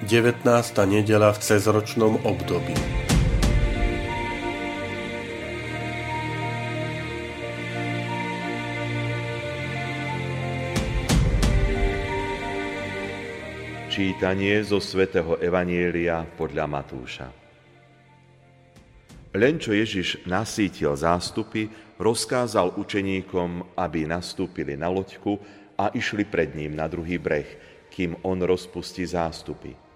19. nedela v cezročnom období. Čítanie zo svätého Evanielia podľa Matúša. Len čo Ježiš nasítil zástupy, rozkázal učeníkom, aby nastúpili na loďku a išli pred ním na druhý breh, kým on rozpustí zástupy.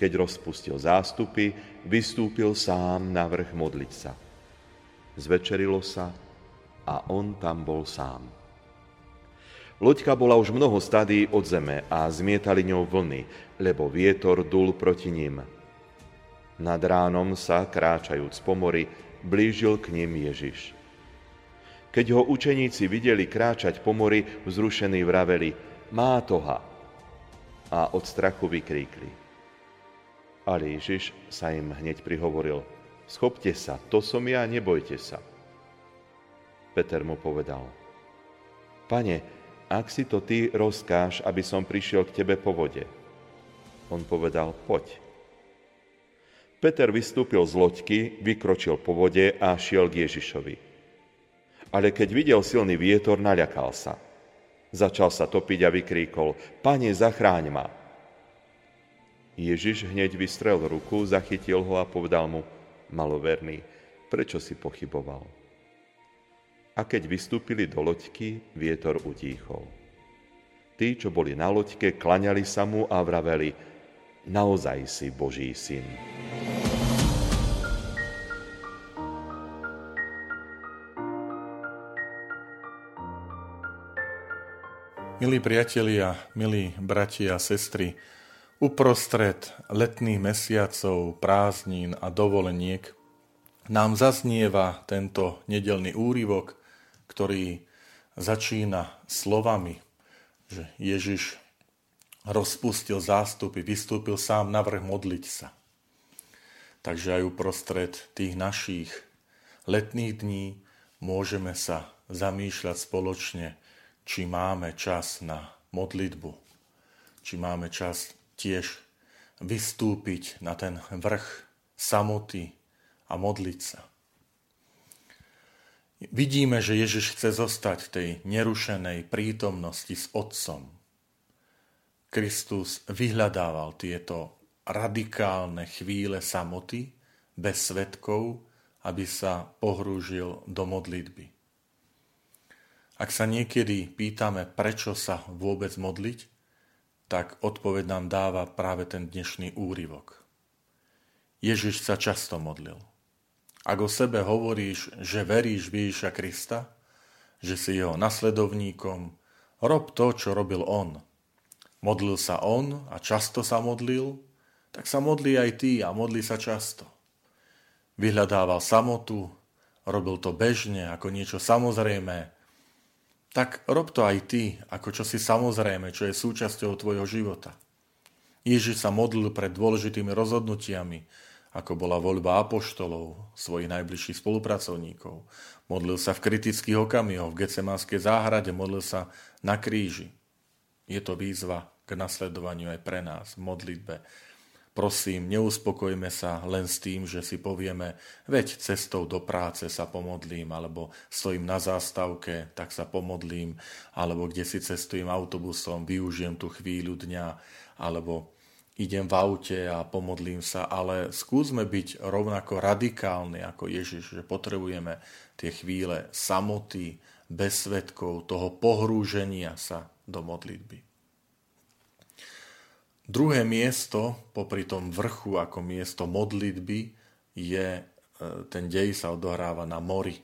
Keď rozpustil zástupy, vystúpil sám na vrch modliť sa. Zvečerilo sa a on tam bol sám. Loďka bola už mnoho stadí od zeme a zmietali ňou vlny, lebo vietor dul proti ním. Nad ránom sa, kráčajúc po mori, blížil k ním Ježiš. Keď ho učeníci videli kráčať po mori, vzrušení vraveli, má toha. A od strachu vykríkli. Ale Ježiš sa im hneď prihovoril, schopte sa, to som ja, nebojte sa. Peter mu povedal, Pane, ak si to ty rozkáš, aby som prišiel k tebe po vode. On povedal, poď. Peter vystúpil z loďky, vykročil po vode a šiel k Ježišovi. Ale keď videl silný vietor, naľakal sa. Začal sa topiť a vykríkol, Pane, zachráň ma. Ježiš hneď vystrel ruku, zachytil ho a povedal mu, maloverný, prečo si pochyboval? A keď vystúpili do loďky, vietor utíchol. Tí, čo boli na loďke, klaňali sa mu a vraveli, naozaj si Boží syn. Milí priatelia, milí bratia a sestry, Uprostred letných mesiacov, prázdnin a dovoleniek nám zaznieva tento nedelný úryvok, ktorý začína slovami, že Ježiš rozpustil zástupy, vystúpil sám na vrch modliť sa. Takže aj uprostred tých našich letných dní môžeme sa zamýšľať spoločne, či máme čas na modlitbu, či máme čas tiež vystúpiť na ten vrch samoty a modliť sa. Vidíme, že Ježiš chce zostať v tej nerušenej prítomnosti s Otcom. Kristus vyhľadával tieto radikálne chvíle samoty bez svetkov, aby sa pohrúžil do modlitby. Ak sa niekedy pýtame, prečo sa vôbec modliť, tak odpoveď nám dáva práve ten dnešný úryvok. Ježiš sa často modlil. Ak o sebe hovoríš, že veríš v Ježiša Krista, že si jeho nasledovníkom, rob to, čo robil on. Modlil sa on a často sa modlil, tak sa modlí aj ty a modlí sa často. Vyhľadával samotu, robil to bežne ako niečo samozrejmé, tak rob to aj ty, ako čo si samozrejme, čo je súčasťou tvojho života. Ježiš sa modlil pred dôležitými rozhodnutiami, ako bola voľba apoštolov, svojich najbližších spolupracovníkov. Modlil sa v kritických okamihoch, v Getsemanskej záhrade, modlil sa na kríži. Je to výzva k nasledovaniu aj pre nás v modlitbe Prosím, neuspokojme sa len s tým, že si povieme, veď cestou do práce sa pomodlím, alebo stojím na zástavke, tak sa pomodlím, alebo kde si cestujem autobusom, využijem tú chvíľu dňa, alebo idem v aute a pomodlím sa, ale skúsme byť rovnako radikálni ako Ježiš, že potrebujeme tie chvíle samoty, bez svetkov, toho pohrúženia sa do modlitby. Druhé miesto, popri tom vrchu ako miesto modlitby, je, e, ten dej sa odohráva na mori.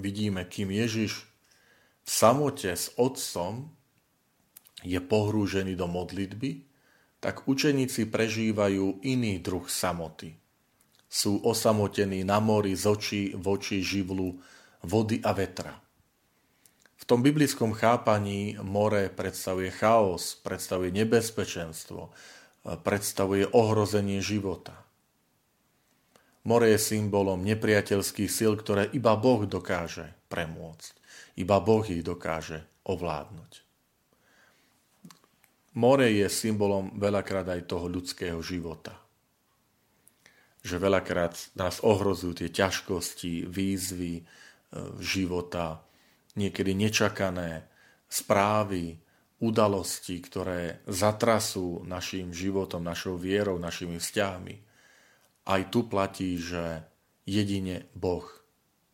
Vidíme, kým Ježiš v samote s Otcom je pohrúžený do modlitby, tak učeníci prežívajú iný druh samoty. Sú osamotení na mori z očí v oči živlu vody a vetra. Tom biblickom chápaní more predstavuje chaos, predstavuje nebezpečenstvo, predstavuje ohrozenie života. More je symbolom nepriateľských síl, ktoré iba Boh dokáže premôcť. Iba Boh ich dokáže ovládnuť. More je symbolom veľakrát aj toho ľudského života. Že veľakrát nás ohrozujú tie ťažkosti, výzvy e, života, niekedy nečakané správy, udalosti, ktoré zatrasú našim životom, našou vierou, našimi vzťahmi aj tu platí, že jedine Boh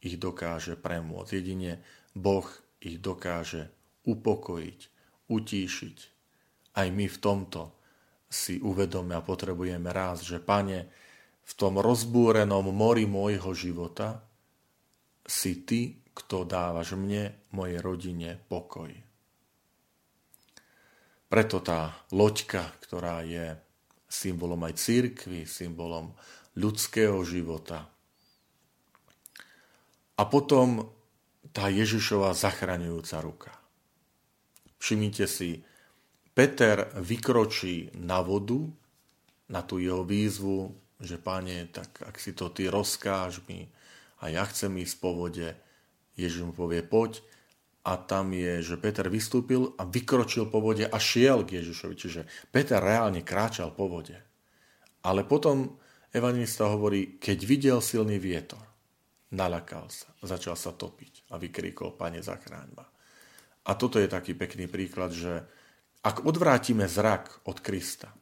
ich dokáže premôcť. Jedine Boh ich dokáže upokojiť, utíšiť. Aj my v tomto si uvedome a potrebujeme raz, že Pane, v tom rozbúrenom mori môjho života si Ty, kto dávaš mne, mojej rodine pokoj. Preto tá loďka, ktorá je symbolom aj církvy, symbolom ľudského života. A potom tá Ježišova zachraňujúca ruka. Všimnite si, Peter vykročí na vodu, na tú jeho výzvu, že páne, tak ak si to ty rozkáž mi a ja chcem ísť po vode, Ježiš mu povie poď a tam je, že Peter vystúpil a vykročil po vode a šiel k Ježišovi. Čiže Peter reálne kráčal po vode. Ale potom Evangelista hovorí, keď videl silný vietor, nalakal sa, začal sa topiť a vykríkol, Pane, zachráň ma. A toto je taký pekný príklad, že ak odvrátime zrak od Krista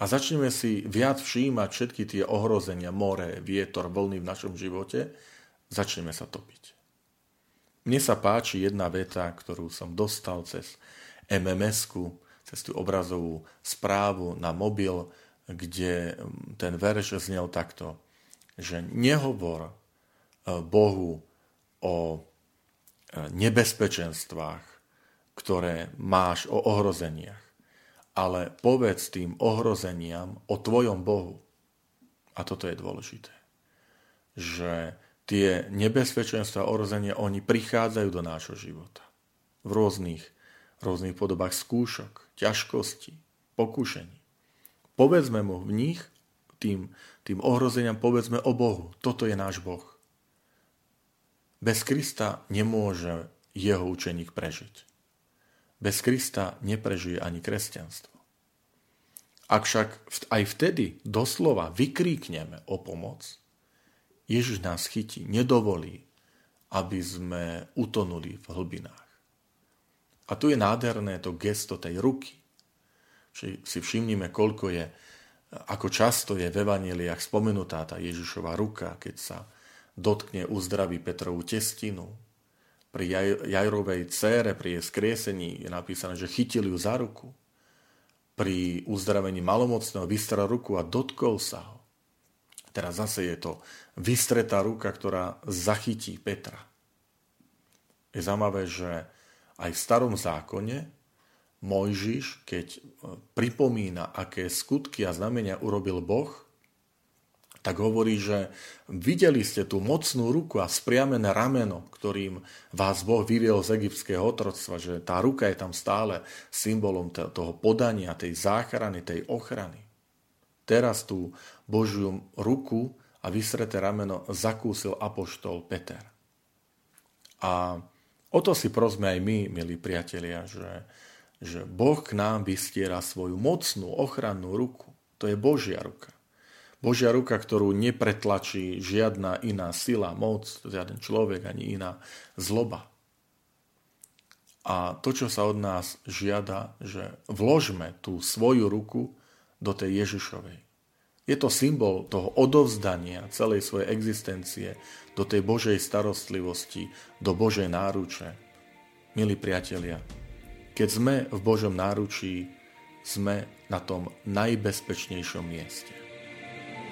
a začneme si viac všímať všetky tie ohrozenia, more, vietor, vlny v našom živote, začneme sa topiť. Mne sa páči jedna veta, ktorú som dostal cez MMS-ku, cez tú obrazovú správu na mobil, kde mm, ten verš znel takto, že nehovor e, Bohu o e, nebezpečenstvách, ktoré máš, o ohrozeniach, ale povedz tým ohrozeniam o tvojom Bohu. A toto je dôležité. Že tie nebezpečenstva a ohrozenia, oni prichádzajú do nášho života. V rôznych, rôznych podobách skúšok, ťažkostí, pokušení. Povedzme mu v nich, tým, tým ohrozeniam, povedzme o Bohu. Toto je náš Boh. Bez Krista nemôže jeho učeník prežiť. Bez Krista neprežije ani kresťanstvo. Ak však aj vtedy doslova vykríkneme o pomoc, Ježiš nás chytí, nedovolí, aby sme utonuli v hlbinách. A tu je nádherné to gesto tej ruky si všimnime, koľko je, ako často je v evaneliách spomenutá tá Ježišova ruka, keď sa dotkne, uzdraví Petrovú testinu. Pri Jajrovej cére, pri jej skriesení je napísané, že chytil ju za ruku. Pri uzdravení malomocného vystrel ruku a dotkol sa ho. Teraz zase je to vystretá ruka, ktorá zachytí Petra. Je zaujímavé, že aj v starom zákone Mojžiš, keď e, pripomína, aké skutky a znamenia urobil Boh, tak hovorí, že videli ste tú mocnú ruku a spriamené rameno, ktorým vás Boh vyviel z egyptského otroctva, že tá ruka je tam stále symbolom toho podania, tej záchrany, tej ochrany. Teraz tú Božiu ruku a vysreté rameno zakúsil apoštol Peter. A o to si prosme aj my, milí priatelia, že že Boh k nám vystiera svoju mocnú ochrannú ruku. To je Božia ruka. Božia ruka, ktorú nepretlačí žiadna iná sila, moc, žiaden človek ani iná zloba. A to, čo sa od nás žiada, že vložme tú svoju ruku do tej Ježišovej. Je to symbol toho odovzdania celej svojej existencie do tej Božej starostlivosti, do Božej náruče. Milí priatelia, keď sme v Božom náručí, sme na tom najbezpečnejšom mieste.